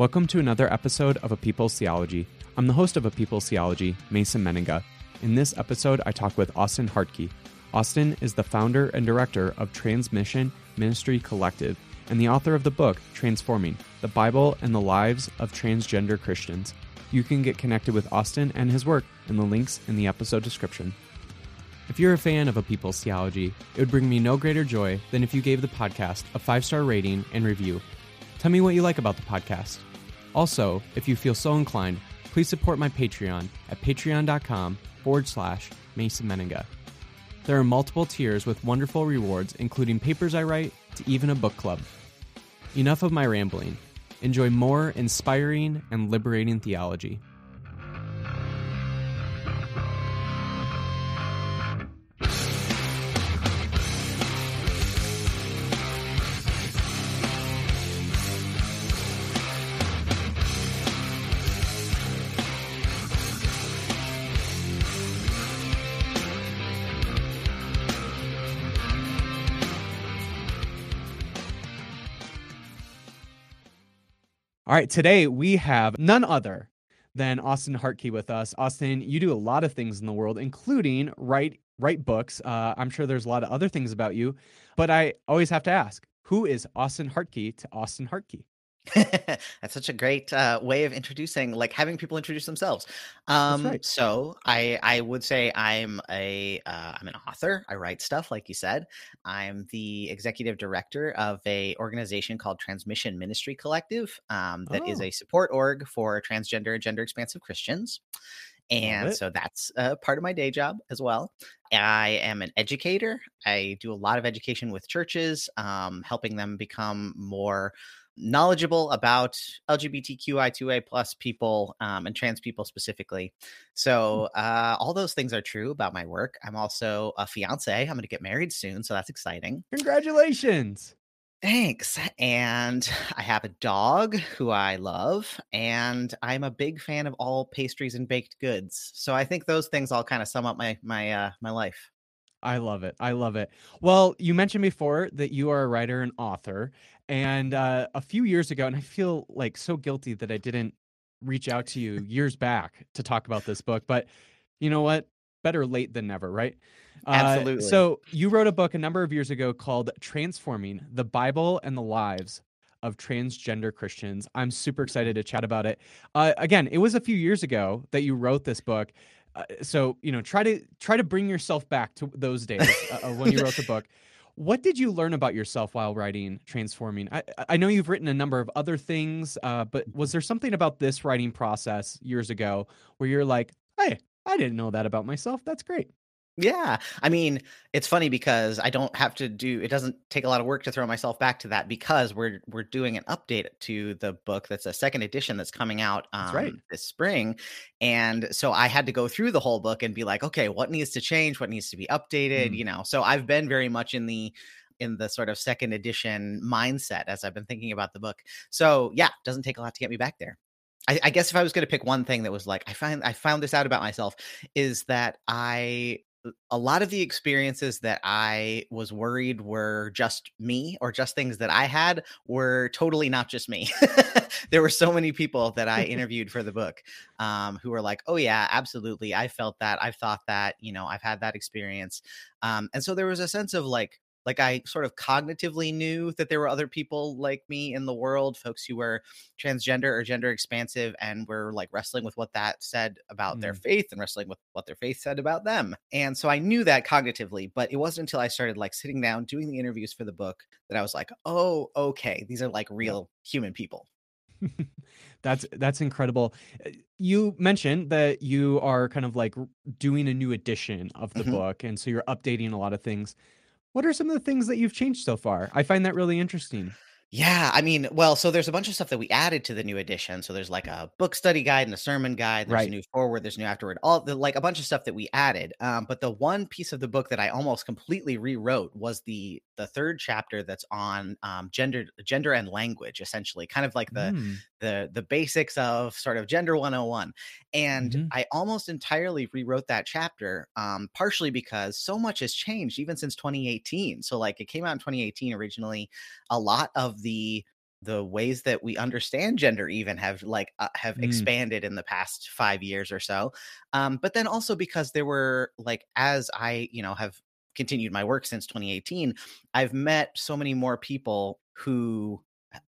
Welcome to another episode of A People's Theology. I'm the host of A People's Theology, Mason Mennenga. In this episode, I talk with Austen Hartke. Austen is the founder and director of Transmission Ministry Collective and the author of the book Transforming the Bible and the Lives of Transgender Christians. You can get connected with Austen and his work in the links in the episode description. If you're a fan of A People's Theology, it would bring me no greater joy than if you gave the podcast a five star rating and review. Tell me what you like about the podcast. Also, if you feel so inclined, please support my Patreon at patreon.com forward slash Mason Mennenga. There are multiple tiers with wonderful rewards, including papers I write to even a book club. Enough of my rambling. Enjoy more inspiring and liberating theology. All right, today we have none other than Austen Hartke with us. Austen, you do a lot of things in the world, including write write books. Uh, I'm sure there's a lot of other things about you, but I always have to ask, who is Austen Hartke to Austen Hartke? That's such a great uh, way of introducing, like having people introduce themselves. Um, right. So I I would say I'm a uh, I'm an author. I write stuff, like you said. I'm the executive director of a organization called Transmission Ministry Collective. Um, that is Oh. a support org for transgender and gender expansive Christians. And so that's uh, part of my day job as well. I am an educator. I do a lot of education with churches, um, helping them become more knowledgeable about LGBTQI2A plus people um, and trans people specifically. So uh, all those things are true about my work. I'm also a fiance. I'm going to get married soon, so that's exciting. Congratulations. Thanks. And I have a dog who I love, and I'm a big fan of all pastries and baked goods. So I think those things all kind of sum up my my uh, my life. I love it. I love it. Well, you mentioned before that you are a writer and author. And uh, a few years ago, and I feel like so guilty that I didn't reach out to you years back to talk about this book, but you know what? Better late than never, right? Uh, Absolutely. so you wrote a book a number of years ago called Transforming the Bible and the Lives of Transgender Christians. I'm super excited to chat about it. Uh, again, it was a few years ago that you wrote this book. Uh, so you know, try to try to bring yourself back to those days uh, uh, when you wrote the book. What did you learn about yourself while writing Transforming? I, I know you've written a number of other things, uh, but was there something about this writing process years ago where you're like, "Hey, I didn't know that about myself. That's great." Yeah. I mean, it's funny because I don't have to do it doesn't take a lot of work to throw myself back to that because we're we're doing an update to the book that's a second edition that's coming out um right. this spring. And so I had to go through the whole book and be like, okay, what needs to change, what needs to be updated, Mm. you know. So I've been very much in the in the sort of second edition mindset as I've been thinking about the book. So, yeah, doesn't take a lot to get me back there. I, I guess if I was going to pick one thing that was like I find I found this out about myself is that I a lot of the experiences that I was worried were just me or just things that I had were totally not just me. there were so many people that I interviewed for the book um, who were like, oh, yeah, absolutely. I felt that. I've thought that. You know, I've had that experience. Um, and so there was a sense of like, like I sort of cognitively knew that there were other people like me in the world, folks who were transgender or gender expansive and were like wrestling with what that said about mm. their faith and wrestling with what their faith said about them. And so I knew that cognitively, but it wasn't until I started like sitting down doing the interviews for the book that I was like, "Oh, okay, these are like real human people." that's that's incredible. Uh, you mentioned that you are kind of like doing a new edition of the mm-hmm. book and so you're updating a lot of things. What are some of the things that you've changed so far? I find that really interesting. Yeah, I mean, well, so there's a bunch of stuff that we added to the new edition. So there's like a book study guide and a sermon guide. There's right. a new foreword. There's a new afterword. All the like a bunch of stuff that we added. Um, but the one piece of the book that I almost completely rewrote was the the third chapter that's on um, gender gender and language, essentially, kind of like the mm. The the basics of sort of gender 101. And mm-hmm. I almost entirely rewrote that chapter, um, partially because so much has changed even since 2018. So like it came out in 2018 originally. A lot of the the ways that we understand gender even have like uh, have mm. expanded in the past five years or so um, but then also because there were like as i you know have continued my work since 2018 i've met so many more people who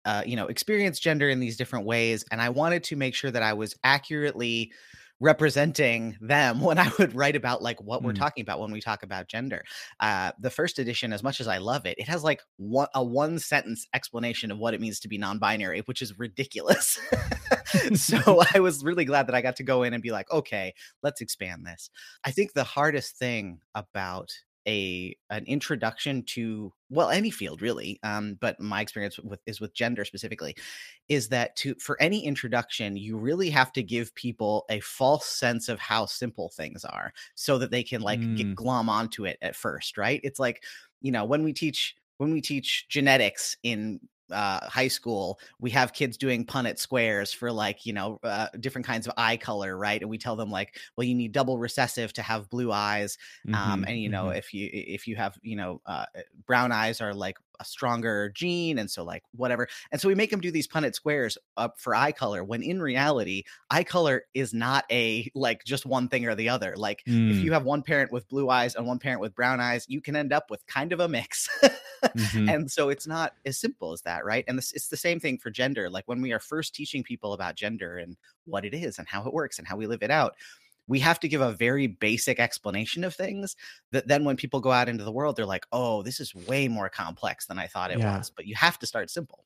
uh, you know experience gender in these different ways and i wanted to make sure that i was accurately representing them when I would write about like what we're mm. talking about when we talk about gender. Uh, the first edition, as much as I love it, it has like one, a one sentence explanation of what it means to be non-binary, which is ridiculous. so I was really glad that I got to go in and be like, okay, let's expand this. I think the hardest thing about a an introduction to well any field really um, but my experience with is with gender specifically is that to for any introduction you really have to give people a false sense of how simple things are so that they can like mm. get glom onto it at first right it's like you know when we teach when we teach genetics in uh, high school, we have kids doing Punnett squares for like, you know, uh, different kinds of eye color, right? And we tell them like, well, you need double recessive to have blue eyes. Um, mm-hmm, and, you know, mm-hmm. if you, if you have, you know, uh, brown eyes are like a stronger gene and so like whatever and so we make them do these punnett squares up for eye color when in reality eye color is not a like just one thing or the other like mm. if you have one parent with blue eyes and one parent with brown eyes you can end up with kind of a mix mm-hmm. and so it's not as simple as that right and this, it's the same thing for gender like when we are first teaching people about gender and what it is and how it works and how we live it out we have to give a very basic explanation of things that then when people go out into the world they're like oh this is way more complex than i thought it yeah. was but you have to start simple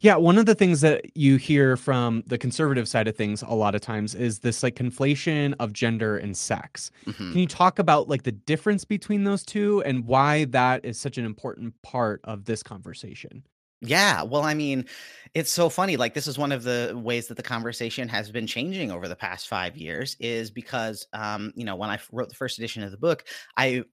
yeah, one of the things that you hear from the conservative side of things a lot of times is this like conflation of gender and sex. Mm-hmm. Can you talk about like the difference between those two and why that is such an important part of this conversation? Yeah, well, I mean, it's so funny. Like, this is one of the ways that the conversation has been changing over the past five years, is because, um, you know, when I wrote the first edition of the book, I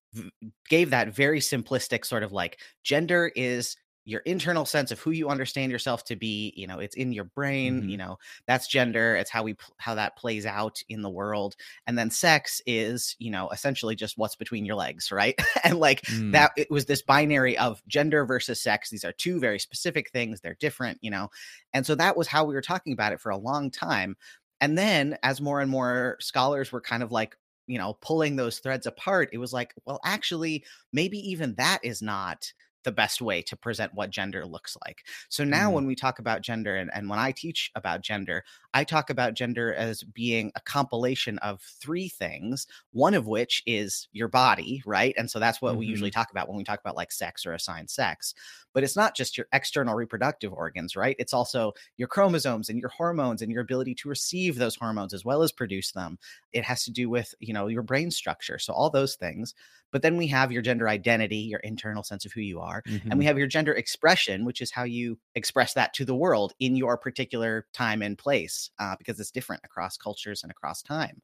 gave that very simplistic sort of like gender is your internal sense of who you understand yourself to be you know it's in your brain mm-hmm. you know that's gender it's how we how that plays out in the world and then sex is you know essentially just what's between your legs right and like mm. that it was this binary of gender versus sex these are two very specific things they're different you know and so that was how we were talking about it for a long time and then as more and more scholars were kind of like you know pulling those threads apart it was like well actually maybe even that is not the best way to present what gender looks like. So now mm. when we talk about gender and, and when I teach about gender, I talk about gender as being a compilation of three things, one of which is your body, right? And so that's what mm-hmm. we usually mm-hmm. talk about when we talk about like sex or assigned sex. But it's not just your external reproductive organs, right? It's also your chromosomes and your hormones and your ability to receive those hormones as well as produce them. It has to do with, you know, your brain structure. So all those things. But then we have your gender identity, your internal sense of who you are. Mm-hmm. And we mm-hmm. have your gender expression, which is how you express that to the world in your particular time and place, uh, because it's different across cultures and across time.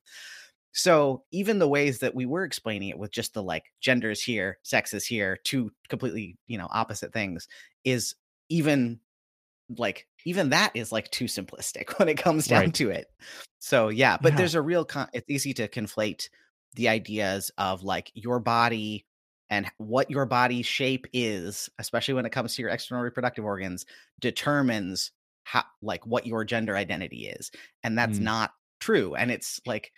So even the ways that we were explaining it with just the like genders here, sex is here, two completely, you know, opposite things is even like even that is like too simplistic when it comes down Right. to it. So yeah, but Yeah. there's a real con- it's easy to conflate the ideas of like your body and what your body shape is, especially when it comes to your external reproductive organs, determines how like what your gender identity is. And that's Mm. not true. And it's like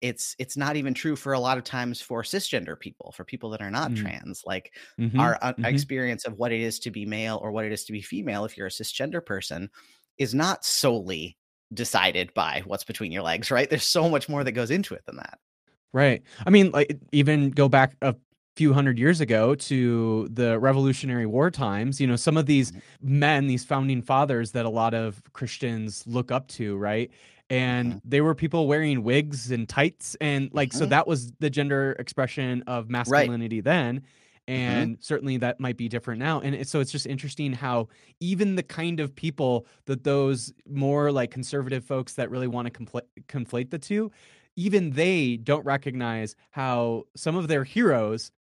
it's it's not even true for a lot of times for cisgender people, for people that are not Mm. trans. Like Mhm, our uh, mhm. experience of what it is to be male or what it is to be female if you're a cisgender person is not solely decided by what's between your legs right there's so much more that goes into it than that Right. I mean, like even go back a few hundred years ago to the Revolutionary War times. You know, some of these men, these founding fathers that a lot of Christians look up to, right? And Mhm. they were people wearing wigs and tights, and like so Mhm. that was the gender expression of masculinity then. And certainly that might be different now. And so it's just interesting how even the kind of people that those more like conservative folks that really want to conflate the two, even they don't recognize how some of their heroes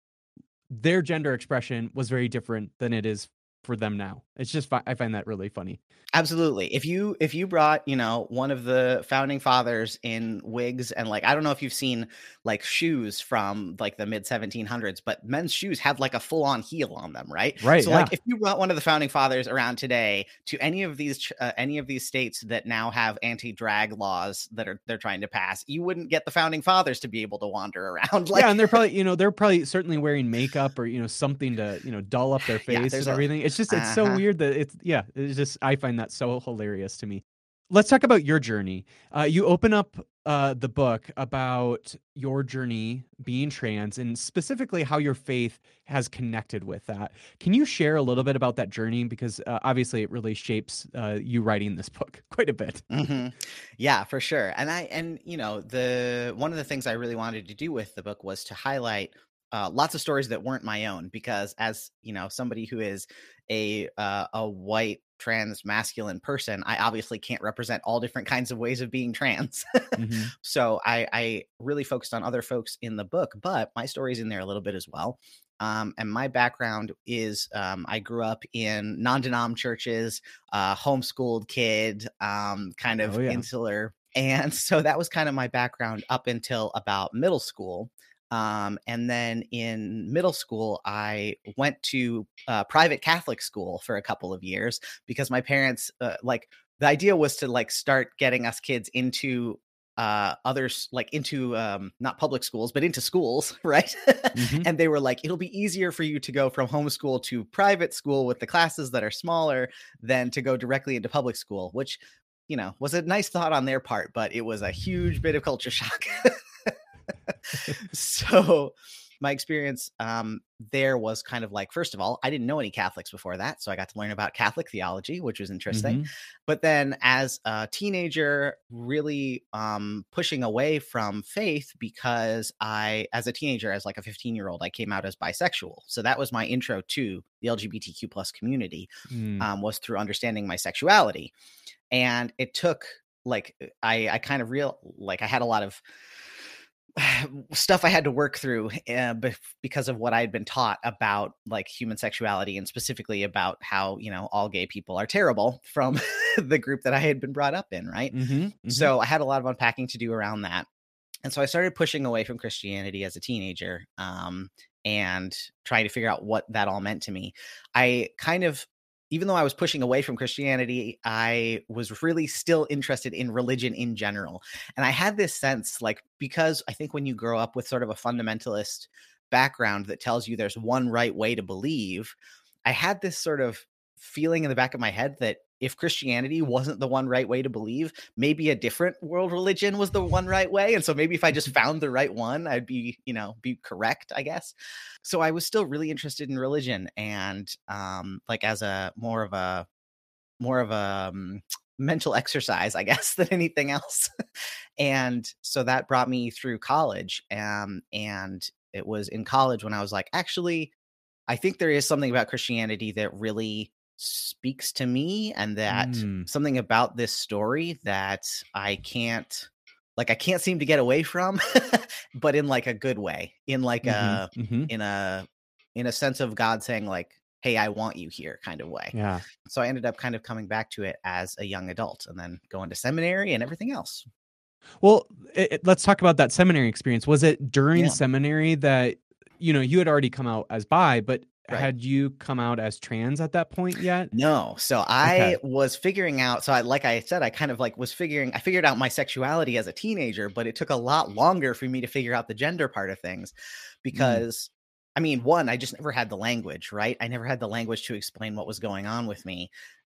their gender expression was very different than it is for them now. It's just i find that really funny. Absolutely. If you if you brought you know one of the founding fathers in wigs and like i don't know if you've seen like shoes from like the mid 1700s but men's shoes have like a full on heel on them right? Right, so like if you brought one of the founding fathers around today to any of these uh, any of these states that now have anti-drag laws that are they're trying to pass you wouldn't get the founding fathers to be able to wander around like yeah and they're probably you know they're probably certainly wearing makeup or you know something to you know dull up their Yeah, face there's and everything. It's just it's so Uh-huh. weird that it's yeah it's just i find that so hilarious to me. Let's talk about your journey. Uh, you open up uh, the book about your journey being trans and specifically how your faith has connected with that. Can you share a little bit about that journey? Because uh, obviously it really shapes uh, you writing this book quite a bit. Hmm Yeah, for sure. And I and you know the one of the things I really wanted to do with the book was to highlight uh, lots of stories that weren't my own because as you know somebody who is a uh, a white trans masculine person, I obviously can't represent all different kinds of ways of being trans. Mhm. so I, I really focused on other folks in the book, but my story's in there a little bit as well. Um, and my background is um, I grew up in non-denom churches, uh, homeschooled kid, um, kind of Oh, yeah. insular, and so that was kind of my background up until about middle school. Um, and then in middle school, I went to uh, private Catholic school for a couple of years because my parents uh, like the idea was to like start getting us kids into uh others like into um not public schools but into schools right Mhm. and they were like it'll be easier for you to go from homeschool to private school with the classes that are smaller than to go directly into public school which you know was a nice thought on their part but it was a huge bit of culture shock so my experience um, there was kind of like first of all i didn't know any catholics before that so i got to learn about catholic theology which was interesting Mhm. but then as a teenager really um, pushing away from faith because i as a teenager as like a 15 year old i came out as bisexual so that was my intro to the lgbtq plus community Mm. um, was through understanding my sexuality and it took like i i kind of real like i had a lot of stuff i had to work through uh, because of what i had been taught about like human sexuality and specifically about how you know all gay people are terrible from the group that i had been brought up in right Mhm. Mhm. so I had a lot of unpacking to do around that. And so I started pushing away from Christianity as a teenager um, and trying to figure out what that all meant to me. I kind of, even though I was pushing away from Christianity, I was really still interested in religion in general. And I had this sense, like, because I think when you grow up with sort of a fundamentalist background that tells you there's one right way to believe, I had this sort of feeling in the back of my head that if Christianity wasn't the one right way to believe, maybe a different world religion was the one right way. And so maybe if I just found the right one, I'd be, you know, be correct, I guess. So I was still really interested in religion and um like as a more of a more of a um, mental exercise, I guess, than anything else. and so that brought me through college. Um and it was in college when I was like, actually, I think there is something about Christianity that really speaks to me and that Mm. something about this story that I can't like I can't seem to get away from but in like a good way in like a Mhm. Mhm. in a in a sense of God saying like hey, I want you here kind of way. Yeah. So I ended up kind of coming back to it as a young adult and then going to seminary and everything else. Well, it, it- let's talk about that seminary experience. Was it during Yeah. seminary that you know you had already come out as bi, but Right. had you come out as trans at that point yet? No. So I Okay. was figuring out so I like I said I kind of like was figuring I figured out my sexuality as a teenager, but it took a lot longer for me to figure out the gender part of things mm. because I mean, one, I just never had the language, right? I never had the language to explain what was going on with me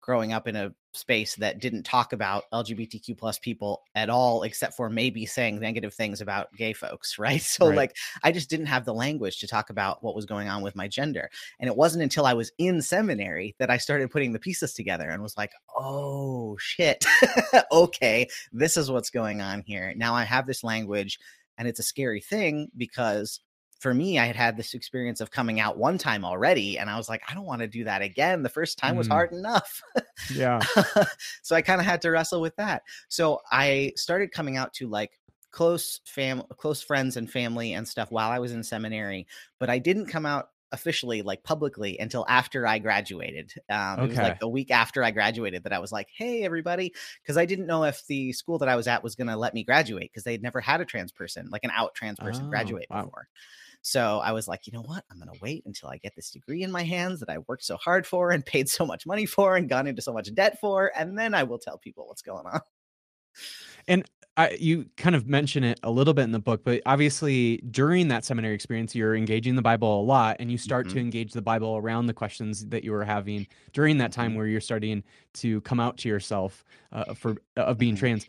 growing up in a space that didn't talk about LGBTQ plus people at all, except for maybe saying negative things about gay folks, right? So Right. like I just didn't have the language to talk about what was going on with my gender. And it wasn't until I was in seminary that I started putting the pieces together and was like, oh shit. okay, this is what's going on here. Now I have this language and it's a scary thing because for me, I had had this experience of coming out one time already, and I was like, I don't want to do that again. The first time was Mm. hard enough. Yeah. so I kind of had to wrestle with that. So I started coming out to like close fam close friends and family and stuff while I was in seminary, but I didn't come out officially like publicly until after I graduated. Um, It was like a week after I graduated that I was like, "Hey, everybody," because I didn't know if the school that I was at was going to let me graduate because they'd never had a trans person, like an out trans person, Oh, graduate wow. before. So I was like, you know what? I'm going to wait until I get this degree in my hands that I worked so hard for and paid so much money for and gone into so much debt for, and then I will tell people what's going on. And I, you kind of mention it a little bit in the book, but obviously during that seminary experience, you're engaging the Bible a lot, and you start to engage the Bible around the questions that you were having during that time Mhm. where you're starting to come out to yourself uh, for of being Mhm. trans.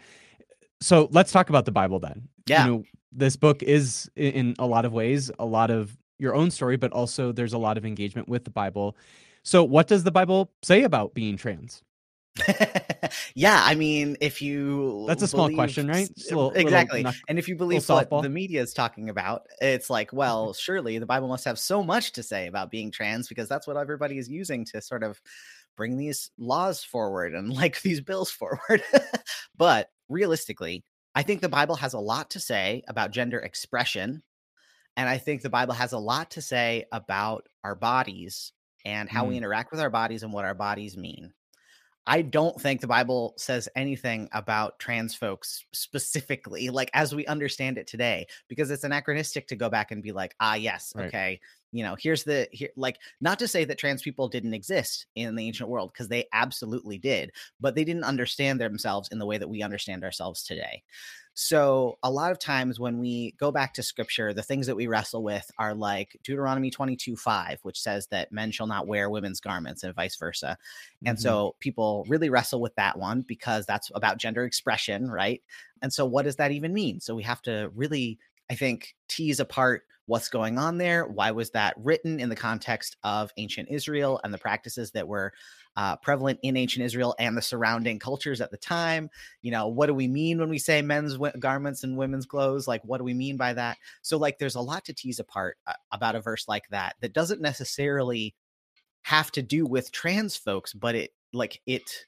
So let's talk about the Bible then. Yeah. You know, this book is in a lot of ways a lot of your own story, but also there's a lot of engagement with the Bible. So, what does the Bible say about being trans? yeah, I mean, if you That's a small believe question, right? little- little exactly. knock- and if you believe. What the media is talking about, it's like, well, surely the Bible must have so much to say about being trans because that's what everybody is using to sort of bring these laws forward and like these bills forward. but realistically, I think the Bible has a lot to say about gender expression. And I think the Bible has a lot to say about our bodies and how we Mm. interact with our bodies and what our bodies mean. I don't think the Bible says anything about trans folks specifically, like as we understand it today, because it's anachronistic to go back and be like, ah, yes, Right. okay, you know, here's the here, like, not to say that trans people didn't exist in the ancient world, because they absolutely did, but they didn't understand themselves in the way that we understand ourselves today. So a lot of times when we go back to scripture, the things that we wrestle with are like Deuteronomy 22 5, which says that men shall not wear women's garments and vice versa. And Mhm. so people really wrestle with that one because that's about gender expression, right? And so what does that even mean? So we have to really, I think, tease apart what's going on there. Why was that written in the context of ancient Israel and the practices that were uh, prevalent in ancient Israel and the surrounding cultures at the time? You know, what do we mean when we say men's wi- garments and women's clothes? Like, what do we mean by that? So, like, there's a lot to tease apart uh, about a verse like that that doesn't necessarily have to do with trans folks, but it like it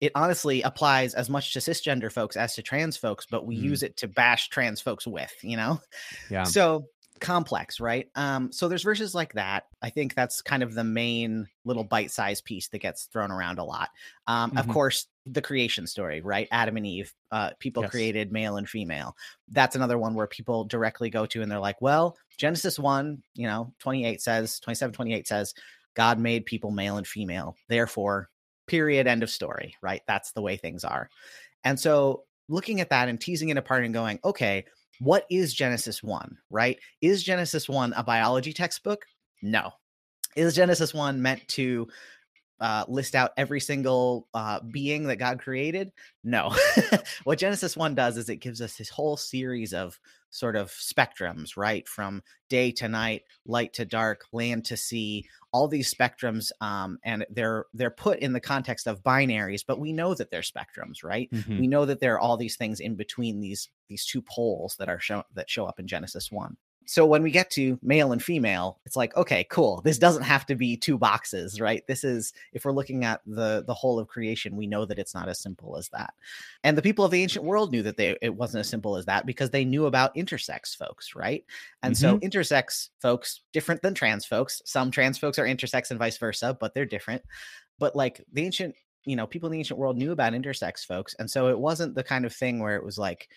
it honestly applies as much to cisgender folks as to trans folks, but we Mm. use it to bash trans folks with, you know? Yeah. So complex, right? Um, so there's verses like that. I think that's kind of the main little bite-sized piece that gets thrown around a lot. Um, of Mhm. course, the creation story, right? Adam and Eve, uh, people Yes. created male and female. That's another one where people directly go to and they're like, well, Genesis 1, you know, 28 says, 27, 28 says, God made people male and female. Therefore, period, end of story, right? That's the way things are. And so looking at that and teasing it apart and going, okay, what is Genesis 1, right? Is Genesis 1 a biology textbook? No. Is Genesis 1 meant to uh, list out every single uh, being that God created? No. what Genesis 1 does is it gives us this whole series of sort of spectrums, right? From day to night, light to dark, land to sea, all these spectrums um, and they're they're put in the context of binaries, but we know that they're spectrums, right? Mhm. we know that there are all these things in between these these two poles that are shown that show up in Genesis 1. So when we get to male and female it's like okay cool this doesn't have to be two boxes right? This is if we're looking at the the whole of creation we know that it's not as simple as that. And the people of the ancient world knew that they it wasn't as simple as that because they knew about intersex folks right? And so mm-hmm. intersex folks different than trans folks. Some trans folks are intersex and vice versa but they're different. But like the ancient you know people in the ancient world knew about intersex folks and so it wasn't the kind of thing where it was like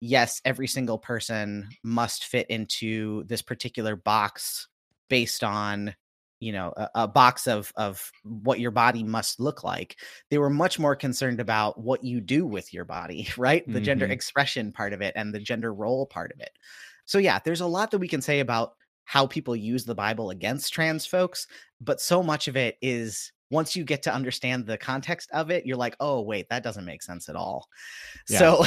yes, every single person must fit into this particular box based on you know a, a, box of of what your body must look like. They were much more concerned about what you do with your body right? The mm-hmm. gender expression part of it and the gender role part of it. So yeah there's a lot that we can say about how people use the bible against trans folks but so much of it is once you get to understand the context of it, you're like, oh, wait, that doesn't make sense at all. Yeah. So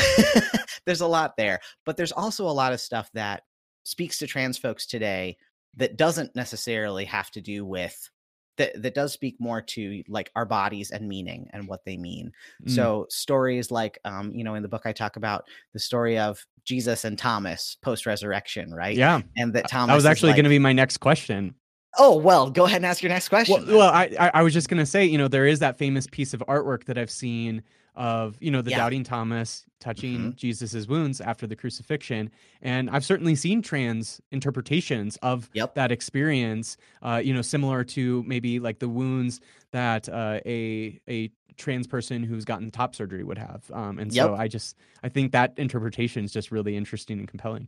there's a lot there. But there's also a lot of stuff that speaks to trans folks today that doesn't necessarily have to do with that that does speak more to like our bodies and meaning and what they mean. Mm. So stories like um, you know, in the book I talk about the story of Jesus and Thomas post resurrection, right? Yeah. And that Thomas That was actually like, going to be my next question. Oh well, go ahead and ask your next question. Well, well I I was just gonna say, you know, there is that famous piece of artwork that I've seen of you know the yeah. doubting Thomas touching mm-hmm. Jesus's wounds after the crucifixion, and I've certainly seen trans interpretations of yep. that experience. Uh, you know, similar to maybe like the wounds that uh, a a trans person who's gotten top surgery would have. Um, and yep. so I just I think that interpretation is just really interesting and compelling.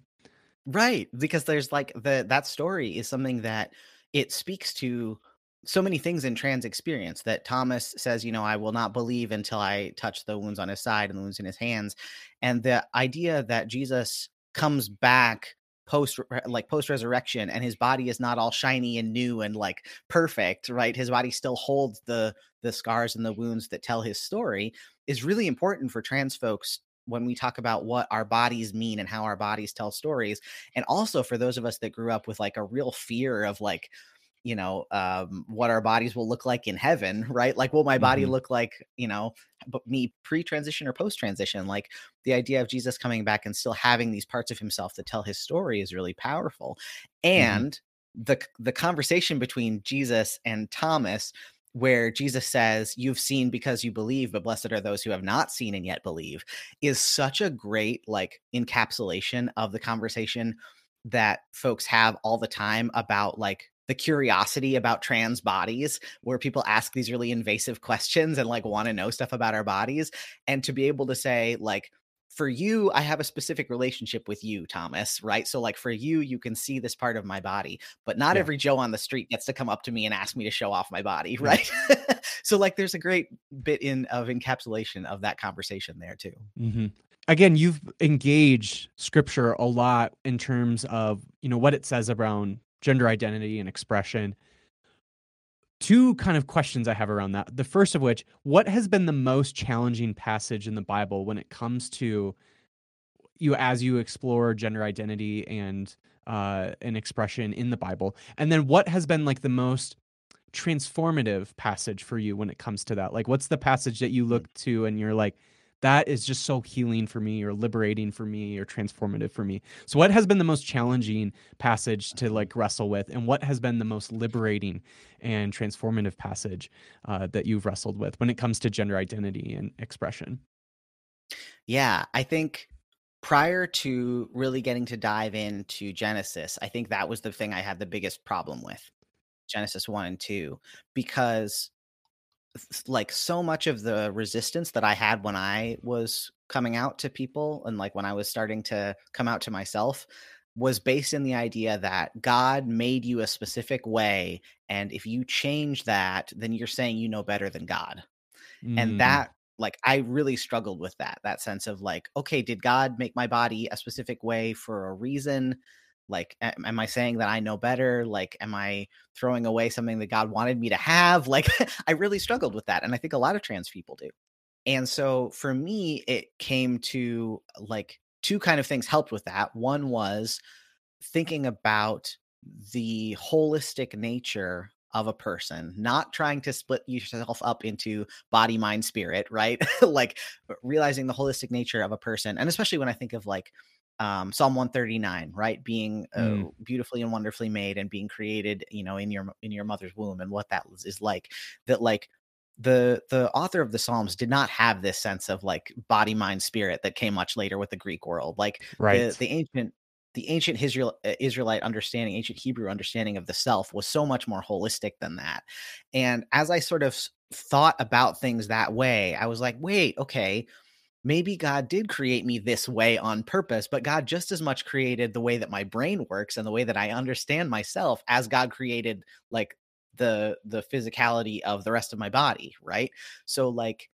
Right, because there's like the that story is something that it speaks to so many things in trans experience that Thomas says, you know, I will not believe until I touch the wounds on his side and the wounds in his hands. And the idea that Jesus comes back post like post resurrection and his body is not all shiny and new and like perfect right his body still holds the the scars and the wounds that tell his story is really important for trans folks when we talk about what our bodies mean and how our bodies tell stories and also for those of us that grew up with like a real fear of like you know um, what our bodies will look like in heaven right like will my body mm-hmm. look like you know but me pre-transition or post-transition like the idea of jesus coming back and still having these parts of himself to tell his story is really powerful mm-hmm. and mm-hmm. the the conversation between jesus and thomas where Jesus says, You've seen because you believe, but blessed are those who have not seen and yet believe, is such a great like encapsulation of the conversation that folks have all the time about like the curiosity about trans bodies where people ask these really invasive questions and like want to know stuff about our bodies. And to be able to say like for you, I have a specific relationship with you, Thomas, right? So, like, for you, you can see this part of my body, but not yeah. every Joe on the street gets to come up to me and ask me to show off my body, right? so, like, there's a great bit in of encapsulation of that conversation there, too. Mm-hmm. Again, you've engaged scripture a lot in terms of, you know, what it says around gender identity and expression two kind of questions I have around that. The first of which, what has been the most challenging passage in the Bible when it comes to you as you explore gender identity and uh, an expression in the Bible? And then what has been like the most transformative passage for you when it comes to that? Like, what's the passage that you hmm. look to and you're like, that is just so healing for me or liberating for me or transformative for me. So what has been the most challenging passage to like wrestle with and what has been the most liberating and transformative passage uh, that you've wrestled with when it comes to gender identity and expression? Yeah, I think prior to really getting to dive into Genesis, I think that was the thing I had the biggest problem with. Genesis 1 and 2 because like so much of the resistance that I had when I was coming out to people and like when I was starting to come out to myself was based in the idea that God made you a specific way and if you change that then you're saying you know better than God. Mm. And that like I really struggled with that that sense of like okay did God make my body a specific way for a reason like am i saying that i know better like am i throwing away something that god wanted me to have like i really struggled with that and i think a lot of trans people do and so for me it came to like two kind of things helped with that one was thinking about the holistic nature of a person, not trying to split yourself up into body, mind, spirit, right? like realizing the holistic nature of a person. And especially when I think of like um, Psalm 139, right? Being uh, Mm. beautifully and wonderfully made and being created, you know, in your in your mother's womb and what that is, like. That like the the author of the Psalms did not have this sense of like body, mind, spirit that came much later with the Greek world. Like Right. the, the ancient the ancient Israel uh, Israelite understanding, ancient Hebrew understanding of the self was so much more holistic than that. And as I sort of thought about things that way, I was like, wait, okay, maybe God did create me this way on purpose, but God just as much created the way that my brain works and the way that I understand myself as God created like the the physicality of the rest of my body, right? So like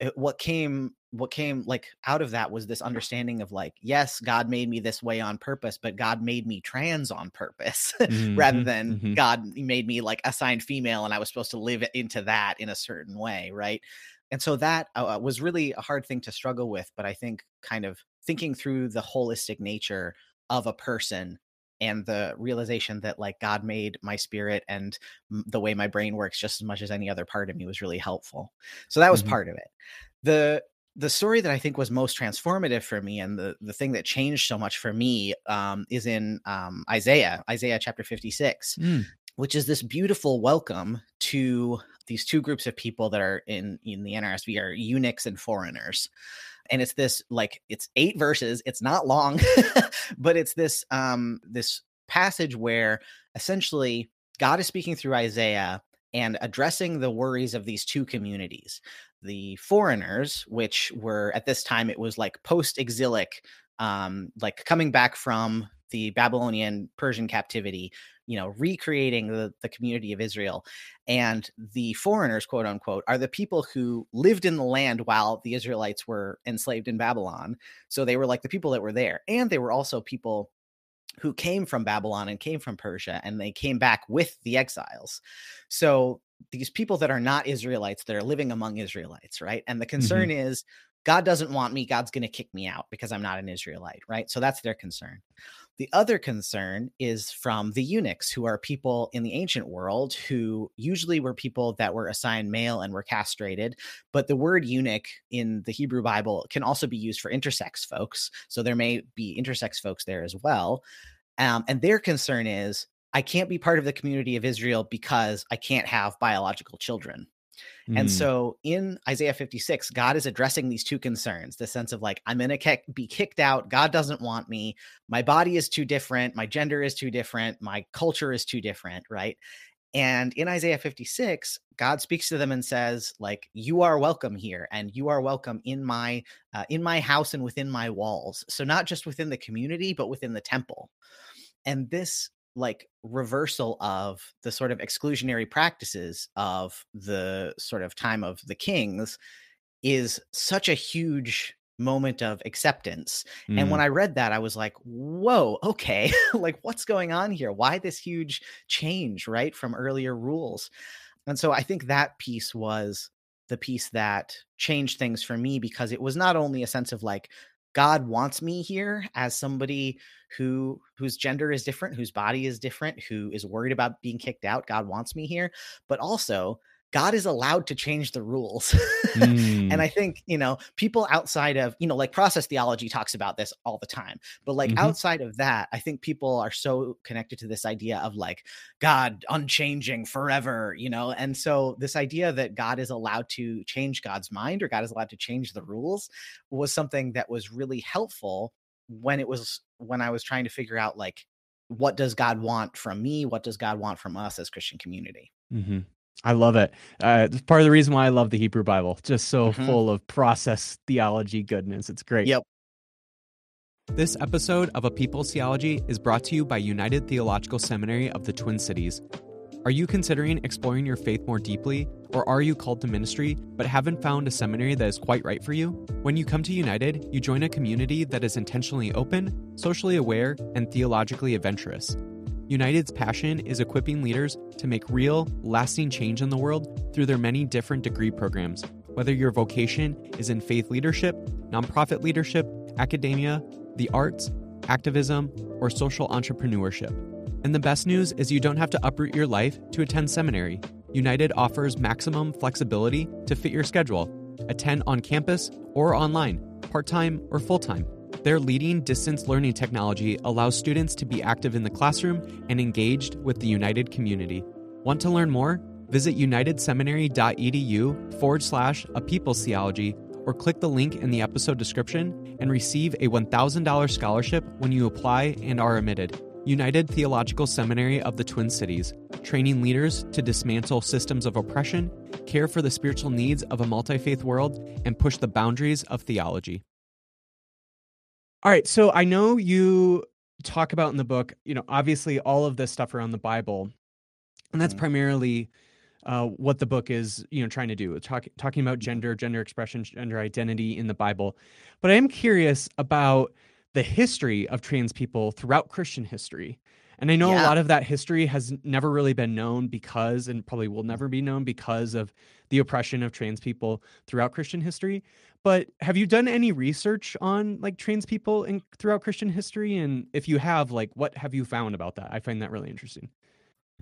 it- what came what came like out of that was this understanding of like yes god made me this way on purpose but god made me trans on purpose rather Mhm, than mhm. god made me like assigned female and i was supposed to live into that in a certain way right and so that uh, was really a hard thing to struggle with but i think kind of thinking through the holistic nature of a person and the realization that like god made my spirit and m- the way my brain works just as much as any other part of me was really helpful so that was Mhm. part of it the the story that I think was most transformative for me and the the thing that changed so much for me um, is in um, Isaiah, Isaiah chapter 56, Mm. which is this beautiful welcome to these two groups of people that are in in the NRSV are eunuchs and foreigners. And it's this like it's eight verses, it's not long, but it's this um this passage where essentially God is speaking through Isaiah and addressing the worries of these two communities the foreigners, which were at this time it was like post-exilic, um, like coming back from the Babylonian Persian captivity, you know, recreating the, the community of Israel. And the foreigners, quote unquote, are the people who lived in the land while the Israelites were enslaved in Babylon. So they were like the people that were there. And they were also people who came from Babylon and came from Persia, and they came back with the exiles. So these people that are not Israelites that are living among Israelites, right? And the concern is God doesn't want me. God's going to kick me out because I'm not an Israelite, right? So that's their concern. The other concern is from the eunuchs, who are people in the ancient world who usually were people that were assigned male and were castrated. But the word eunuch in the Hebrew Bible can also be used for intersex folks. So there may be intersex folks there as well. Um, and their concern is I can't be part of the community of Israel because I can't have biological children. And Mm. so in Isaiah 56, God is addressing these two concerns the sense of like, I'm going to be kicked out. God doesn't want me. My body is too different. My gender is too different. My culture is too different. Right. And in Isaiah 56, God speaks to them and says, like, you are welcome here and you are welcome in my uh, in my house and within my walls. So not just within the community, but within the temple. And this like reversal of the sort of exclusionary practices of the sort of time of the kings is such a huge moment of acceptance. And when Mm. I read that, I was like, whoa, okay, like what's going on here? Why this huge change, right, from earlier rules? And so I think that piece was the piece that changed things for me because it was not only a sense of like, God wants me here as somebody who whose gender is different, whose body is different, who is worried about being kicked out. God wants me here, but also God is allowed to change the rules. Mm. and I think, you know, people outside of, you know, like process theology talks about this all the time. But like Mhm. outside of that, I think people are so connected to this idea of like God unchanging forever, you know? And so this idea that God is allowed to change God's mind or God is allowed to change the rules was something that was really helpful when it was when I was trying to figure out like what does God want from me? What does God want from us as Christian community? hmm I love it. Uh, it's part of the reason why I love the Hebrew Bible. Just so Mhm. full of process theology goodness. It's great. Yep. This episode of A People's Theology is brought to you by United Theological Seminary of the Twin Cities. Are you considering exploring your faith more deeply, or are you called to ministry but haven't found a seminary that is quite right for you? When you come to United, you join a community that is intentionally open, socially aware, and theologically adventurous. United's passion is equipping leaders to make real, lasting change in the world through their many different degree programs. Whether your vocation is in faith leadership, nonprofit leadership, academia, the arts, activism, or social entrepreneurship. And the best news is you don't have to uproot your life to attend seminary. United offers maximum flexibility to fit your schedule. Attend on campus or online, part time or full time. Their leading distance learning technology allows students to be active in the classroom and engaged with the United community. Want to learn more? Visit unitedseminary.edu forward slash a people's theology or click the link in the episode description and receive a $1,000 scholarship when you apply and are admitted. United Theological Seminary of the Twin Cities, training leaders to dismantle systems of oppression, care for the spiritual needs of a multi faith world, and push the boundaries of theology. All right, so I know you talk about in the book, you know, obviously all of this stuff around the Bible, and that's Mhm. primarily uh, what the book is, you know, trying to do. Talk, talking about gender, gender expression, gender identity in the Bible. But I am curious about the history of trans people throughout Christian history. And I know a lot of that history has never really been known because, and probably will never be known because of the oppression of trans people throughout Christian history. But have you done any research on like trans people in throughout Christian history? And if you have, like, what have you found about that? I find that really interesting.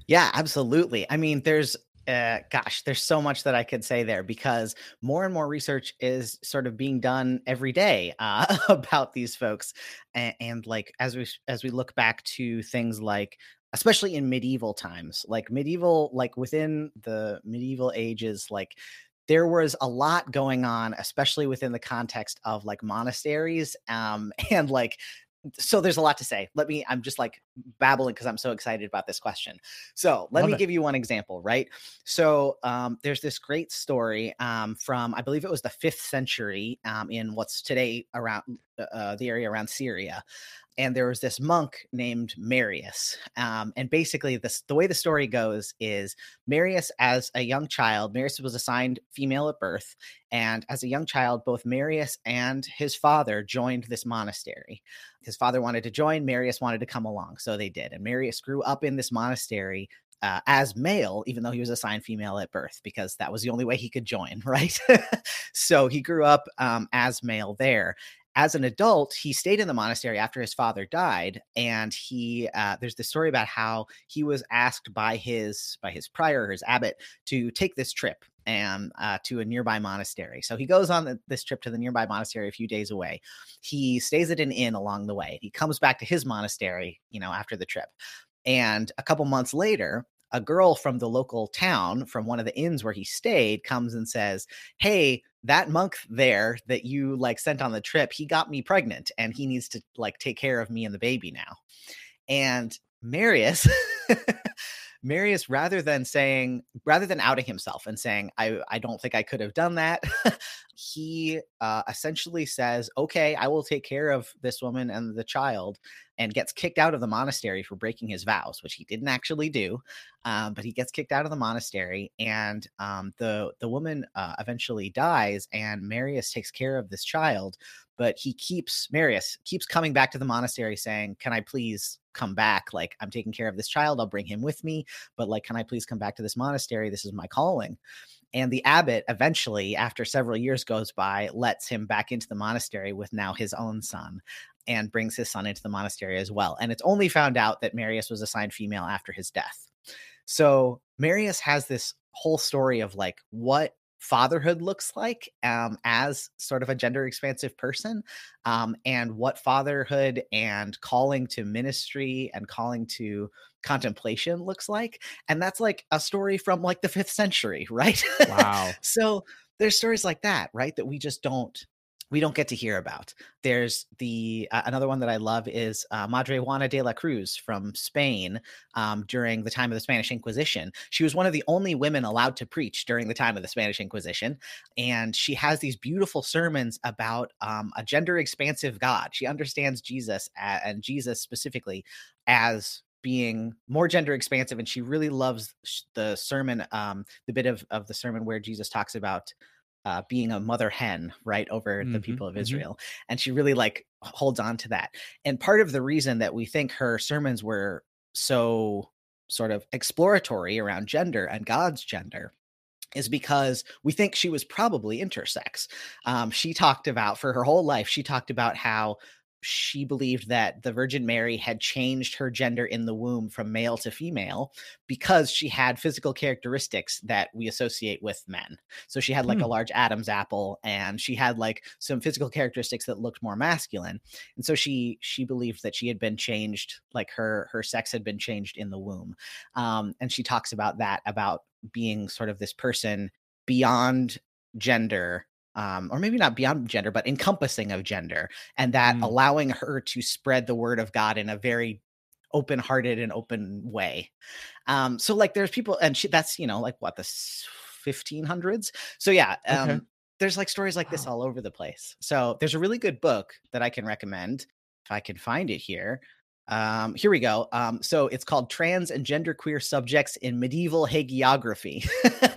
Yeah, absolutely. I mean, there's uh gosh, there's so much that I could say there because more and more research is sort of being done every day uh about these folks and, and like as we as we look back to things like especially in medieval times, like medieval like within the medieval ages like there was a lot going on especially within the context of like monasteries um and like so there's a lot to say. Let me, I'm just like babbling because I'm so excited about this question. So let Love me it. give you one example, right? So um, there's this great story um, from, I believe it was the fifth century um, in what's today around uh, the area around Syria. And there was this monk named Marius. Um, and basically, this, the way the story goes is Marius, as a young child, Marius was assigned female at birth. And as a young child, both Marius and his father joined this monastery his father wanted to join marius wanted to come along so they did and marius grew up in this monastery uh, as male even though he was assigned female at birth because that was the only way he could join right? So he grew up um, as male there. As an adult he stayed in the monastery after his father died and he uh, there's this story about how he was asked by his by his prior his abbot to take this trip and uh, to a nearby monastery so he goes on this trip to the nearby monastery a few days away he stays at an inn along the way. He comes back to his monastery, you know, after the trip. And a couple months later, a girl from the local town, from one of the inns where he stayed, comes and says, Hey, that monk there that you like sent on the trip, he got me pregnant and he needs to like take care of me and the baby now. And Marius, Marius, rather than saying, rather than outing himself and saying, I, I don't think I could have done that, he uh, essentially says, Okay, I will take care of this woman and the child, and gets kicked out of the monastery for breaking his vows, which he didn't actually do. Um, but he gets kicked out of the monastery, and um, the the woman uh, eventually dies, and Marius takes care of this child. But he keeps Marius keeps coming back to the monastery, saying, "Can I please come back? Like I'm taking care of this child, I'll bring him with me. But like, can I please come back to this monastery? This is my calling." And the abbot eventually, after several years goes by, lets him back into the monastery with now his own son and brings his son into the monastery as well. And it's only found out that Marius was assigned female after his death. So Marius has this whole story of like what fatherhood looks like um, as sort of a gender expansive person um, and what fatherhood and calling to ministry and calling to contemplation looks like and that's like a story from like the fifth century right Wow. so there's stories like that right that we just don't we don't get to hear about. There's the uh, another one that i love is uh, madre juana de la cruz from spain um, during the time of the spanish inquisition. She was one of the only women allowed to preach during the time of the spanish inquisition and she has these beautiful sermons about um, a gender expansive god. She understands jesus and jesus specifically as being more gender expansive and she really loves the sermon um the bit of of the sermon where jesus talks about uh being a mother hen right over the Mhm, people of mhm. israel and she really like holds on to that and part of the reason that we think her sermons were so sort of exploratory around gender and god's gender is because we think she was probably intersex. Um, she talked about for her whole life, she talked about how she believed that the Virgin Mary had changed her gender in the womb from male to female because she had physical characteristics that we associate with men. So she had like Hmm. a large Adam's apple and she had like some physical characteristics that looked more masculine. And so she she believed that she had been changed like her her sex had been changed in the womb. Um and she talks about that about being sort of this person beyond gender um, or maybe not beyond gender, but encompassing of gender, and that Mm. allowing her to spread the word of God in a very open hearted and open way. Um, so like there's people, and she, that's, you know, like what the 1500s. So yeah, um, Okay. there's like stories like this Wow. all over the place. So there's a really good book that I can recommend if I can find it here. Um, here we go. Um, so it's called Trans and Genderqueer Subjects in Medieval Hagiography.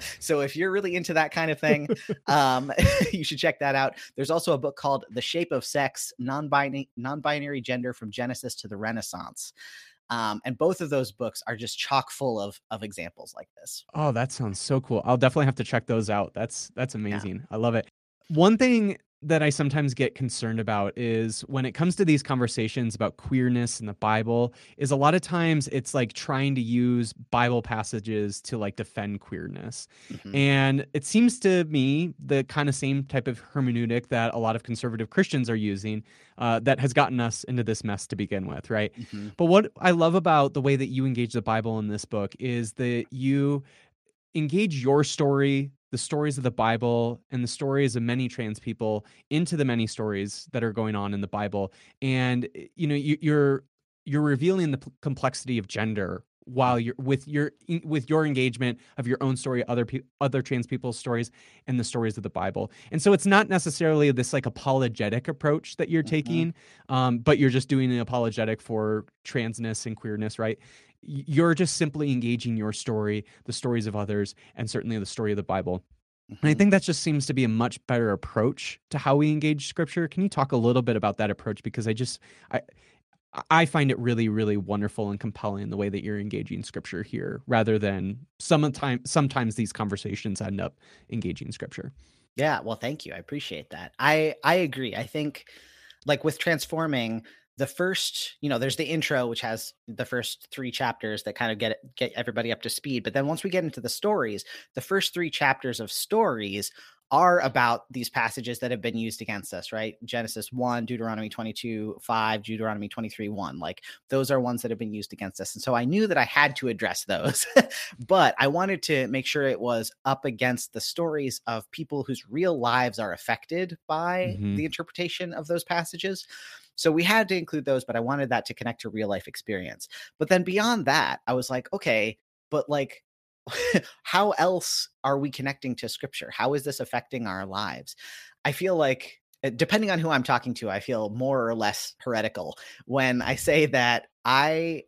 so if you're really into that kind of thing, um, you should check that out. There's also a book called The Shape of Sex: Non-binary Non-binary Gender from Genesis to the Renaissance. Um, and both of those books are just chock full of of examples like this. Oh, that sounds so cool. I'll definitely have to check those out. That's that's amazing. I love it. One thing that I sometimes get concerned about is when it comes to these conversations about queerness in the Bible is a lot of times it's like trying to use Bible passages to like defend queerness. Mhm. And it seems to me the kind of same type of hermeneutic that a lot of conservative Christians are using uh, that has gotten us into this mess to begin with, right? Mhm. But what I love about the way that you engage the Bible in this book is that you engage your story, the stories of the Bible, and the stories of many trans people into the many stories that are going on in the Bible. And eh, you know, you, you're you're revealing the p- complexity of gender while you're with your with your engagement of your own story, other pe- other trans people's stories, and the stories of the Bible. And so it's not necessarily this like apologetic approach that you're Mhm. taking, um, but you're just doing an apologetic for transness and queerness, right? You're just simply engaging your story, the stories of others, and certainly the story of the Bible. And I Mhm. think that just seems to be a much better approach to how we engage scripture. Can you talk a little bit about that approach? Because I just I I find it really, really wonderful and compelling the way that you're engaging scripture here, rather than sometimes sometimes these conversations end up engaging scripture. Yeah, well, thank you. I appreciate that. I I agree. I think like with transforming the first, you know, there's the intro which has the first 3 chapters that kind of get get everybody up to speed, but then once we get into the stories, the first 3 chapters of stories are about these passages that have been used against us, right? Genesis 1, Deuteronomy 22, 5, Deuteronomy 23, 1. Like those are ones that have been used against us. And so I knew that I had to address those, but I wanted to make sure it was up against the stories of people whose real lives are affected by Mhm. the interpretation of those passages. So we had to include those, but I wanted that to connect to real life experience. But then beyond that, I was like, okay, but like, how else are we connecting to scripture? How is this affecting our lives? I feel like, uh, depending on who I'm talking to, I feel more or less heretical when I say that I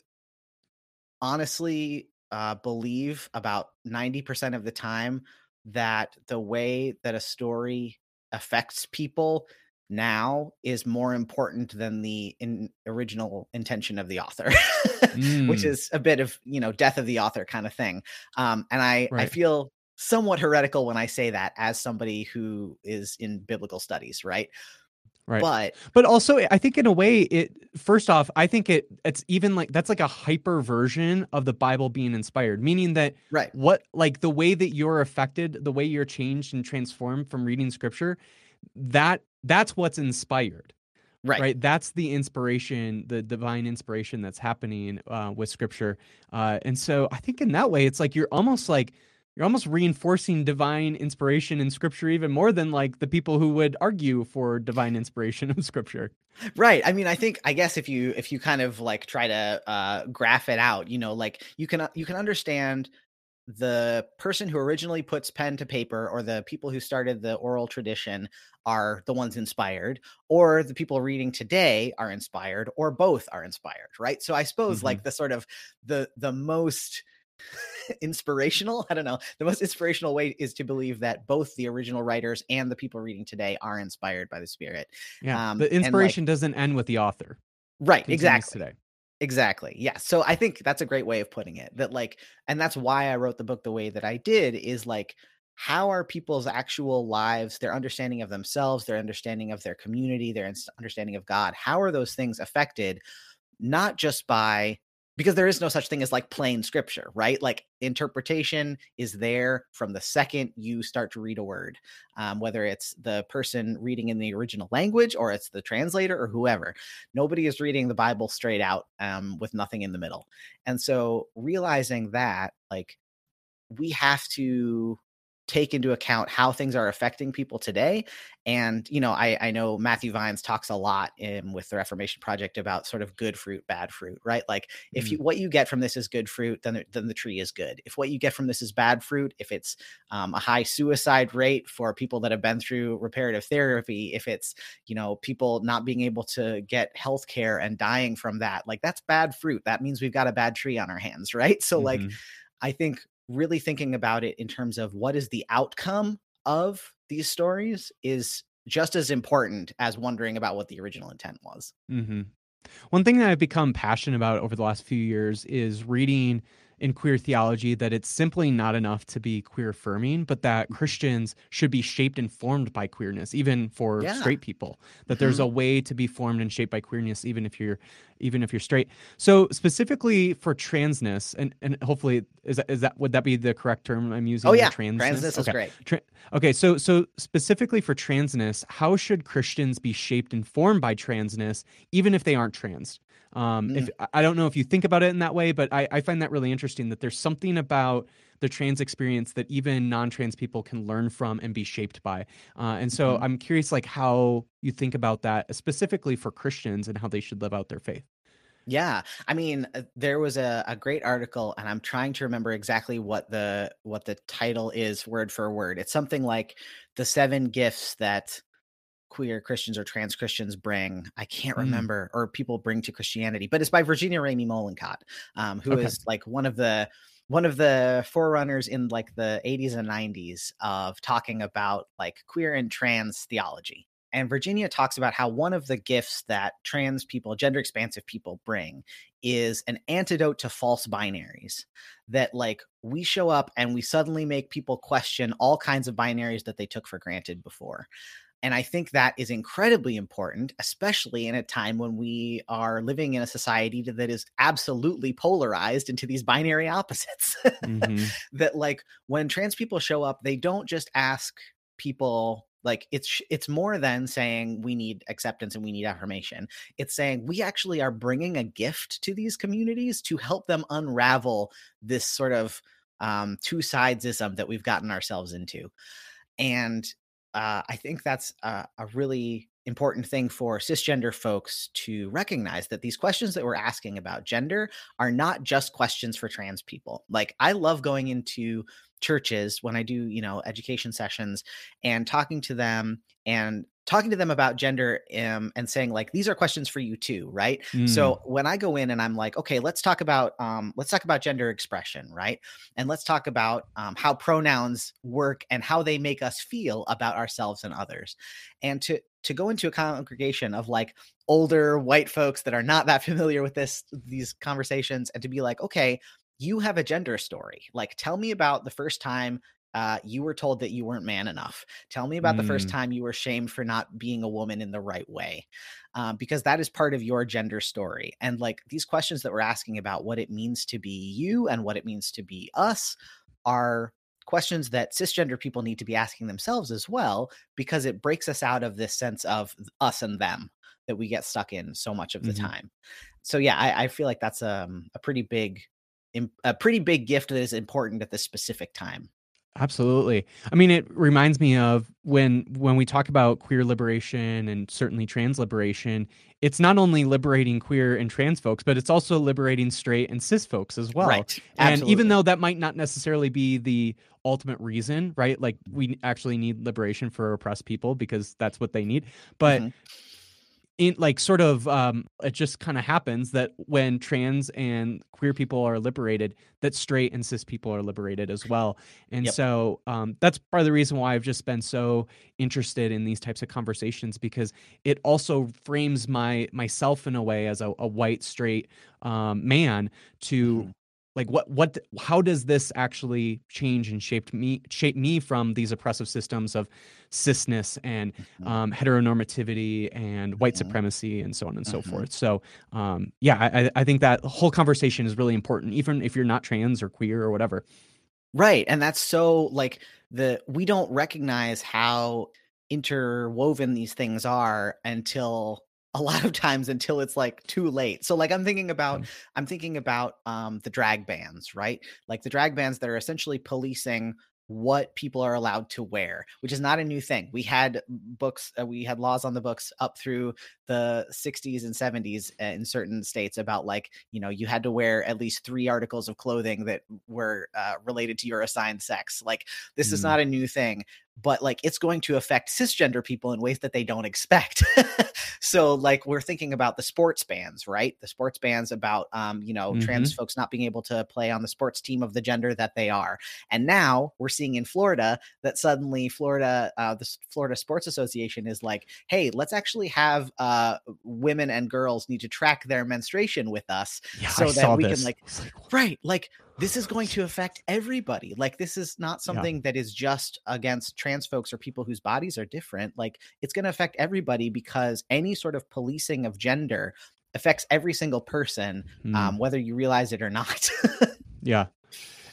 honestly uh, believe about 90% of the time that the way that a story affects people now is more important than the in original intention of the author which Mm. is a bit of you know death of the author kind of thing um and i i feel somewhat heretical when i say that as somebody who is in biblical studies right Right. but but also i think in a way it first off i think it it's even like that's like a hyper version of the bible being inspired meaning that right what like the way that you're affected the way you're changed and transformed from reading scripture that that's what's inspired right, right, that's the inspiration the divine inspiration that's happening uh, with scripture. Uh, and so i think in that way it's like you're almost like you're almost reinforcing divine inspiration in scripture even more than like the people who would argue for divine inspiration in scripture. Right. I mean i think i guess if you if you kind of like try to uh graph it out you know like you can you can understand the person who originally puts pen to paper or the people who started the oral tradition are the ones inspired or the people reading today are inspired or both are inspired right? So i suppose Mhm. like the sort of the the most inspirational i don't know the most inspirational way is to believe that both the original writers and the people reading today are inspired by the spirit yeah Um, the and, like- inspiration doesn't end with the author right exactly. today Exactly. Yeah. So I think that's a great way of putting it. That like, and that's why I wrote the book the way that I did is like how are people's actual lives, their understanding of themselves, their understanding of their community, their understanding of God, how are those things affected not just by because there is no such thing as like plain scripture, right? Like interpretation is there from the second you start to read a word, um, whether it's the person reading in the original language or it's the translator or whoever. Nobody is reading the Bible straight out um, with nothing in the middle. And so realizing that, like, we have to take into account how things are affecting people today. And, you know, I, I know Matthew Vines talks a lot in with the Reformation Project about sort of good fruit, bad fruit, right? Like if mm. you what you get from this is good fruit, then the, then the tree is good. If what you get from this is bad fruit, if it's um, a high suicide rate for people that have been through reparative therapy, if it's, you know, people not being able to get health care and dying from that, like that's bad fruit. That means we've got a bad tree on our hands, right? So mm-hmm. like I think really thinking about it in terms of what is the outcome of these stories is just as important as wondering about what the original intent was. Mm-hmm. One thing that I've become passionate about over the last few years is reading in queer theology that it's simply not enough to be queer affirming, but that mm-hmm. Christians should be shaped and formed by queerness, even for yeah. straight people. That mm-hmm. there's a way to be formed and shaped by queerness, even if you're even if you're straight. So specifically for transness, and and hopefully is that is that would that be the correct term I'm using? Oh yeah, transness, transness is great. Tra- okay, so so specifically for transness, how should Christians be shaped and formed by transness, even if they aren't trans? Um, mm. If I don't know if you think about it in that way, but I, I find that really interesting that there's something about the trans experience that even non-trans people can learn from and be shaped by. Uh, and so mm-hmm. I'm curious, like how you think about that specifically for Christians and how they should live out their faith. Yeah, I mean, uh, there was a, a great article, and I'm trying to remember exactly what the what the title is, word for word. It's something like the seven gifts that queer Christians or trans Christians bring. I can't mm. remember, or people bring to Christianity, but it's by Virginia Ramey Mollenkott, um, who okay. is like one of the one of the forerunners in like the 80s and 90s of talking about like queer and trans theology. And Virginia talks about how one of the gifts that trans people, gender expansive people bring is an antidote to false binaries. That, like, we show up and we suddenly make people question all kinds of binaries that they took for granted before. And I think that is incredibly important, especially in a time when we are living in a society that is absolutely polarized into these binary opposites. Mm-hmm. that, like, when trans people show up, they don't just ask people like it's it's more than saying we need acceptance and we need affirmation it's saying we actually are bringing a gift to these communities to help them unravel this sort of um, two sidesism that we've gotten ourselves into and uh, I think that's a, a really important thing for cisgender folks to recognize that these questions that we're asking about gender are not just questions for trans people. Like, I love going into churches when I do, you know, education sessions and talking to them and talking to them about gender um, and saying like these are questions for you too right? Mm. so when i go in and i'm like okay let's talk about um, let's talk about gender expression right? And let's talk about um, how pronouns work and how they make us feel about ourselves and others. And to to go into a congregation of like older white folks that are not that familiar with this these conversations and to be like okay you have a gender story. Like, tell me about the first time uh, you were told that you weren't man enough. Tell me about mm. the first mm. time you were shamed for not being a woman in the right way, um, because that is part of your gender story. And like these questions that we're asking about what it means to be you and what it means to be us are questions that cisgender people need to be asking themselves as well, because it breaks us out of this sense of us and them that we get stuck in so much of the mm-hmm. time. So yeah, I, I, feel like that's um, a pretty big a pretty big gift that is important at this specific time. Absolutely. I mean, it reminds me of when when we talk about queer liberation and certainly trans liberation, it's not only liberating queer and trans folks, but it's also liberating straight and cis folks as well. Right. And even though that might not necessarily be the ultimate reason, right? Like we actually need liberation for oppressed people because that's what they need. But mm-hmm in like sort of um it just kind of happens that when trans and queer people are liberated that straight and cis people are liberated as well and yep. so um that's part of the reason why i've just been so interested in these types of conversations because it also frames my myself in a way as a, a white straight um man to mm-hmm like what what how does this actually change and shape me shape me from these oppressive systems of cisness and mm-hmm. um, heteronormativity and white mm-hmm. supremacy and so on and mm-hmm. so forth so um, yeah I, I think that whole conversation is really important even if you're not trans or queer or whatever right and that's so like the we don't recognize how interwoven these things are until a lot of times until it's like too late. So like I'm thinking about mm. I'm thinking about um the drag bans, right? Like the drag bans that are essentially policing what people are allowed to wear, which is not a new thing. We had books, uh, we had laws on the books up through the 60s and 70s uh, in certain states about like, you know, you had to wear at least three articles of clothing that were uh, related to your assigned sex. Like, this mm. is not a new thing but like it's going to affect cisgender people in ways that they don't expect. so like we're thinking about the sports bans, right? The sports bans about um, you know, mm-hmm. trans folks not being able to play on the sports team of the gender that they are. And now we're seeing in Florida that suddenly Florida uh the Florida Sports Association is like, "Hey, let's actually have uh women and girls need to track their menstruation with us yeah, so I that we this. can like, like right, like this is going to affect everybody. Like this is not something yeah. that is just against trans folks or people whose bodies are different. Like it's going to affect everybody because any sort of policing of gender affects every single person, mm. um, whether you realize it or not. yeah.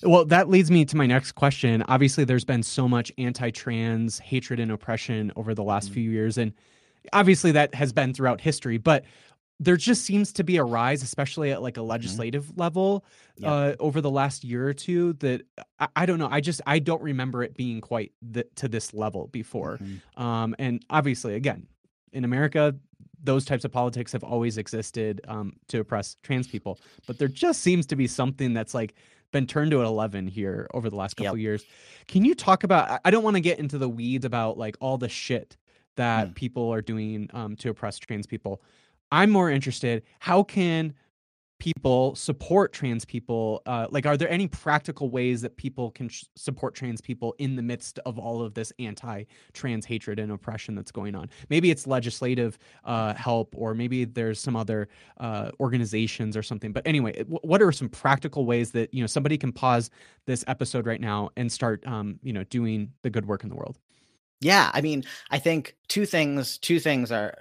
Well, that leads me to my next question. Obviously, there's been so much anti trans hatred and oppression over the last mm. few years. And obviously, that has been throughout history. But there just seems to be a rise, especially at like a mm-hmm. legislative mm-hmm. level, yeah. uh, over the last year or two. That I, I, don't know. I just I don't remember it being quite the, to this level before. Mm-hmm. Um, and obviously, again, in America, those types of politics have always existed um, to oppress trans people. But there just seems to be something that's like been turned to an 11 here over the last couple yep. years. Can you talk about? I don't want to get into the weeds about like all the shit that mm. people are doing um, to oppress trans people. I'm more interested. How can people support trans people? Uh, like, are there any practical ways that people can sh- support trans people in the midst of all of this anti-trans hatred and oppression that's going on? Maybe it's legislative uh, help, or maybe there's some other uh, organizations or something. But anyway, w- what are some practical ways that you know somebody can pause this episode right now and start, um, you know, doing the good work in the world? Yeah, I mean, I think two things two things are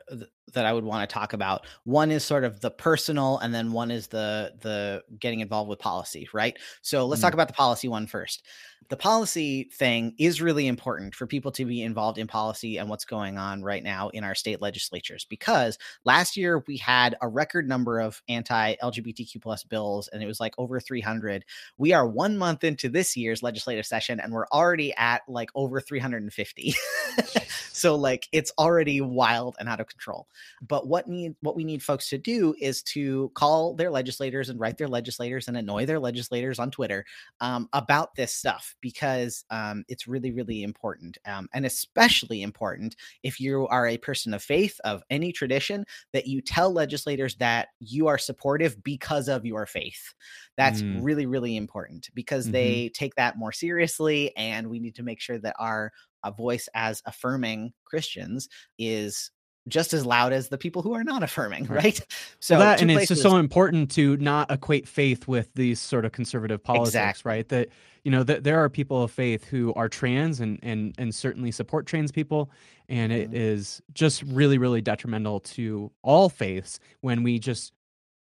that I would want to talk about. One is sort of the personal, and then one is the the getting involved with policy, right? So let's mm. talk about the policy one first the policy thing is really important for people to be involved in policy and what's going on right now in our state legislatures because last year we had a record number of anti-lgbtq plus bills and it was like over 300 we are one month into this year's legislative session and we're already at like over 350 so like it's already wild and out of control but what need what we need folks to do is to call their legislators and write their legislators and annoy their legislators on twitter um, about this stuff because um, it's really, really important. Um, and especially important if you are a person of faith of any tradition that you tell legislators that you are supportive because of your faith. That's mm. really, really important because mm-hmm. they take that more seriously. And we need to make sure that our uh, voice as affirming Christians is just as loud as the people who are not affirming, right? So well, that, and places... it's just so important to not equate faith with these sort of conservative politics, exactly. right? That you know that there are people of faith who are trans and and and certainly support trans people, and mm-hmm. it is just really really detrimental to all faiths when we just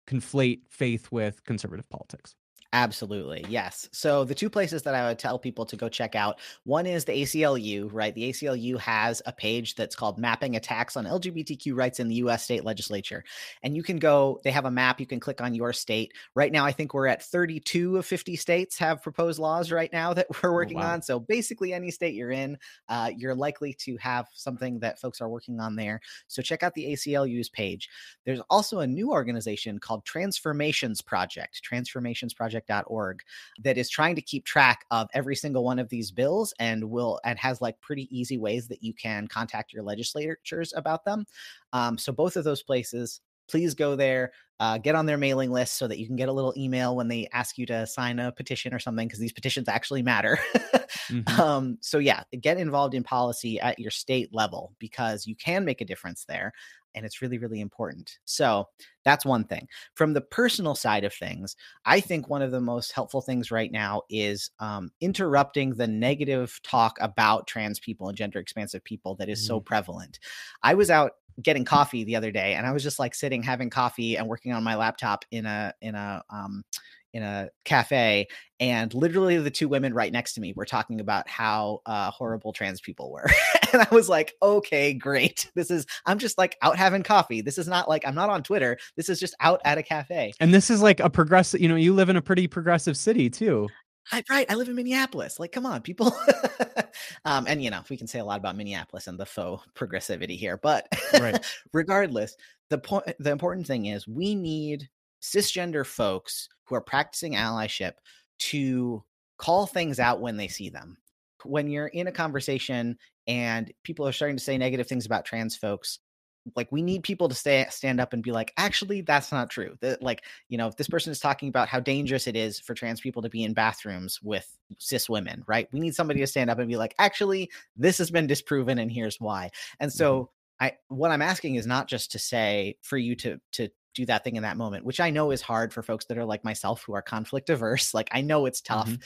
conflate faith with conservative politics. Absolutely. Yes. So the two places that I would tell people to go check out one is the ACLU, right? The ACLU has a page that's called Mapping Attacks on LGBTQ Rights in the US State Legislature. And you can go, they have a map, you can click on your state. Right now, I think we're at 32 of 50 states have proposed laws right now that we're oh, working oh, wow. on. So basically, any state you're in, uh, you're likely to have something that folks are working on there. So check out the ACLU's page. There's also a new organization called Transformations Project. Transformations Project project.org that is trying to keep track of every single one of these bills and will and has like pretty easy ways that you can contact your legislatures about them. Um, so both of those places please go there, uh, get on their mailing list so that you can get a little email when they ask you to sign a petition or something, because these petitions actually matter. mm-hmm. um, so, yeah, get involved in policy at your state level because you can make a difference there and it's really really important. So that's one thing. From the personal side of things i think one of the most helpful things right now is um, interrupting the negative talk about trans people and gender expansive people that is mm. so prevalent. I was out getting coffee the other day and i was just like sitting having coffee and working on my laptop in a in a um in a cafe and literally the two women right next to me were talking about how uh, horrible trans people were and i was like okay great this is i'm just like out having coffee this is not like i'm not on twitter this is just out at a cafe and this is like a progressive you know you live in a pretty progressive city too I, right. I live in Minneapolis. Like, come on, people. um, and you know, we can say a lot about Minneapolis and the faux progressivity here, but right. regardless, the point, the important thing is we need cisgender folks who are practicing allyship to call things out when they see them. When you're in a conversation and people are starting to say negative things about trans folks, like we need people to stay stand up and be like actually that's not true that like you know if this person is talking about how dangerous it is for trans people to be in bathrooms with cis women right we need somebody to stand up and be like actually this has been disproven and here's why and mm-hmm. so mm-hmm. i what i'm asking is not just to say for you to to do that thing in that moment, which I know is hard for folks that are like myself who are conflict averse. Like I know it's tough, mm-hmm.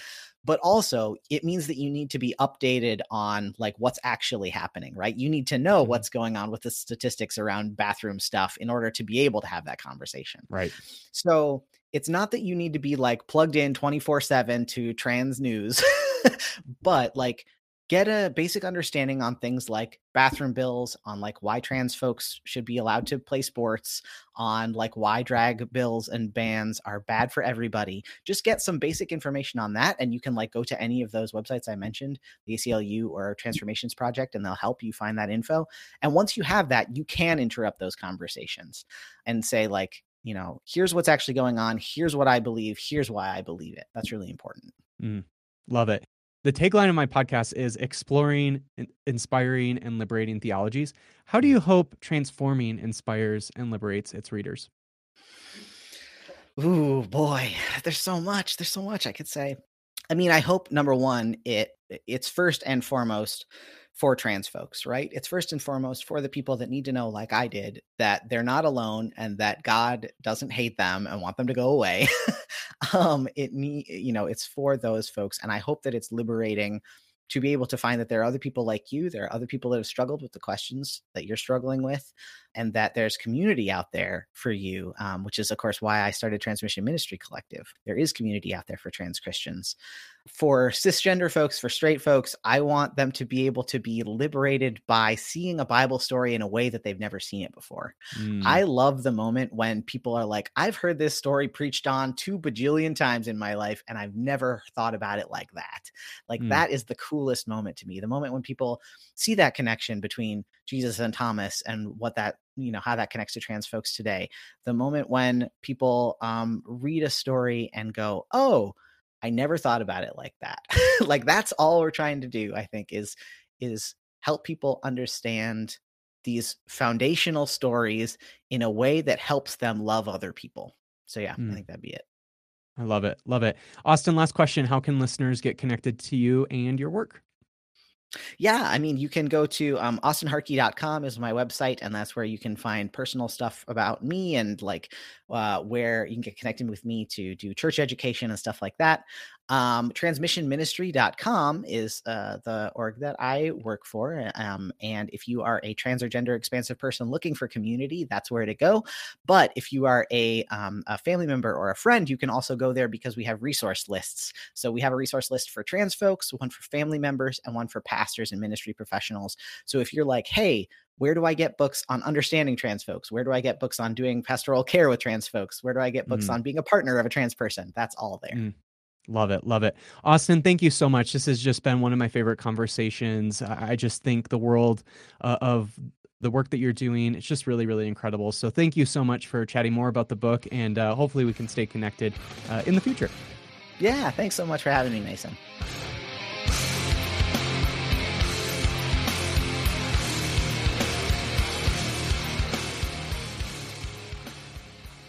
but also it means that you need to be updated on like what's actually happening, right? You need to know mm-hmm. what's going on with the statistics around bathroom stuff in order to be able to have that conversation. Right. So it's not that you need to be like plugged in 24 7 to trans news, but like get a basic understanding on things like bathroom bills, on like why trans folks should be allowed to play sports, on like why drag bills and bans are bad for everybody. Just get some basic information on that. And you can like go to any of those websites I mentioned, the ACLU or Transformations Project, and they'll help you find that info. And once you have that, you can interrupt those conversations and say, like, you know, here's what's actually going on. Here's what I believe. Here's why I believe it. That's really important. Mm, love it. The tagline of my podcast is exploring, inspiring, and liberating theologies. How do you hope transforming inspires and liberates its readers? Ooh, boy, there's so much. There's so much I could say. I mean, I hope number one, it it's first and foremost for trans folks, right? It's first and foremost for the people that need to know, like I did, that they're not alone and that God doesn't hate them and want them to go away. um, it need, you know, it's for those folks, and I hope that it's liberating to be able to find that there are other people like you, there are other people that have struggled with the questions that you're struggling with, and that there's community out there for you, um, which is, of course, why I started Transmission Ministry Collective. There is community out there for trans Christians for cisgender folks, for straight folks, I want them to be able to be liberated by seeing a Bible story in a way that they've never seen it before. Mm. I love the moment when people are like, I've heard this story preached on two bajillion times in my life, and I've never thought about it like that. Like, mm. that is the coolest moment to me. The moment when people see that connection between Jesus and Thomas and what that you know how that connects to trans folks today the moment when people um, read a story and go oh I never thought about it like that. like that's all we're trying to do, I think, is is help people understand these foundational stories in a way that helps them love other people. So yeah, mm. I think that'd be it. I love it. Love it. Austen, last question. How can listeners get connected to you and your work? Yeah, I mean, you can go to um, austenhartke.com is my website, and that's where you can find personal stuff about me and like uh, where you can get connected with me to do church education and stuff like that. Um, transmissionministry.com is uh, the org that I work for. Um, and if you are a trans or gender expansive person looking for community, that's where to go. But if you are a, um, a family member or a friend, you can also go there because we have resource lists. So we have a resource list for trans folks, one for family members, and one for pastors and ministry professionals. So if you're like, hey, where do I get books on understanding trans folks? Where do I get books on doing pastoral care with trans folks? Where do I get books mm. on being a partner of a trans person? That's all there. Mm. Love it. Love it. Austen, thank you so much. This has just been one of my favorite conversations. I just think the world uh, of the work that you're doing, it's just really, really incredible. So thank you so much for chatting more about the book, and uh, hopefully we can stay connected uh, in the future. Yeah, thanks so much for having me, Mason.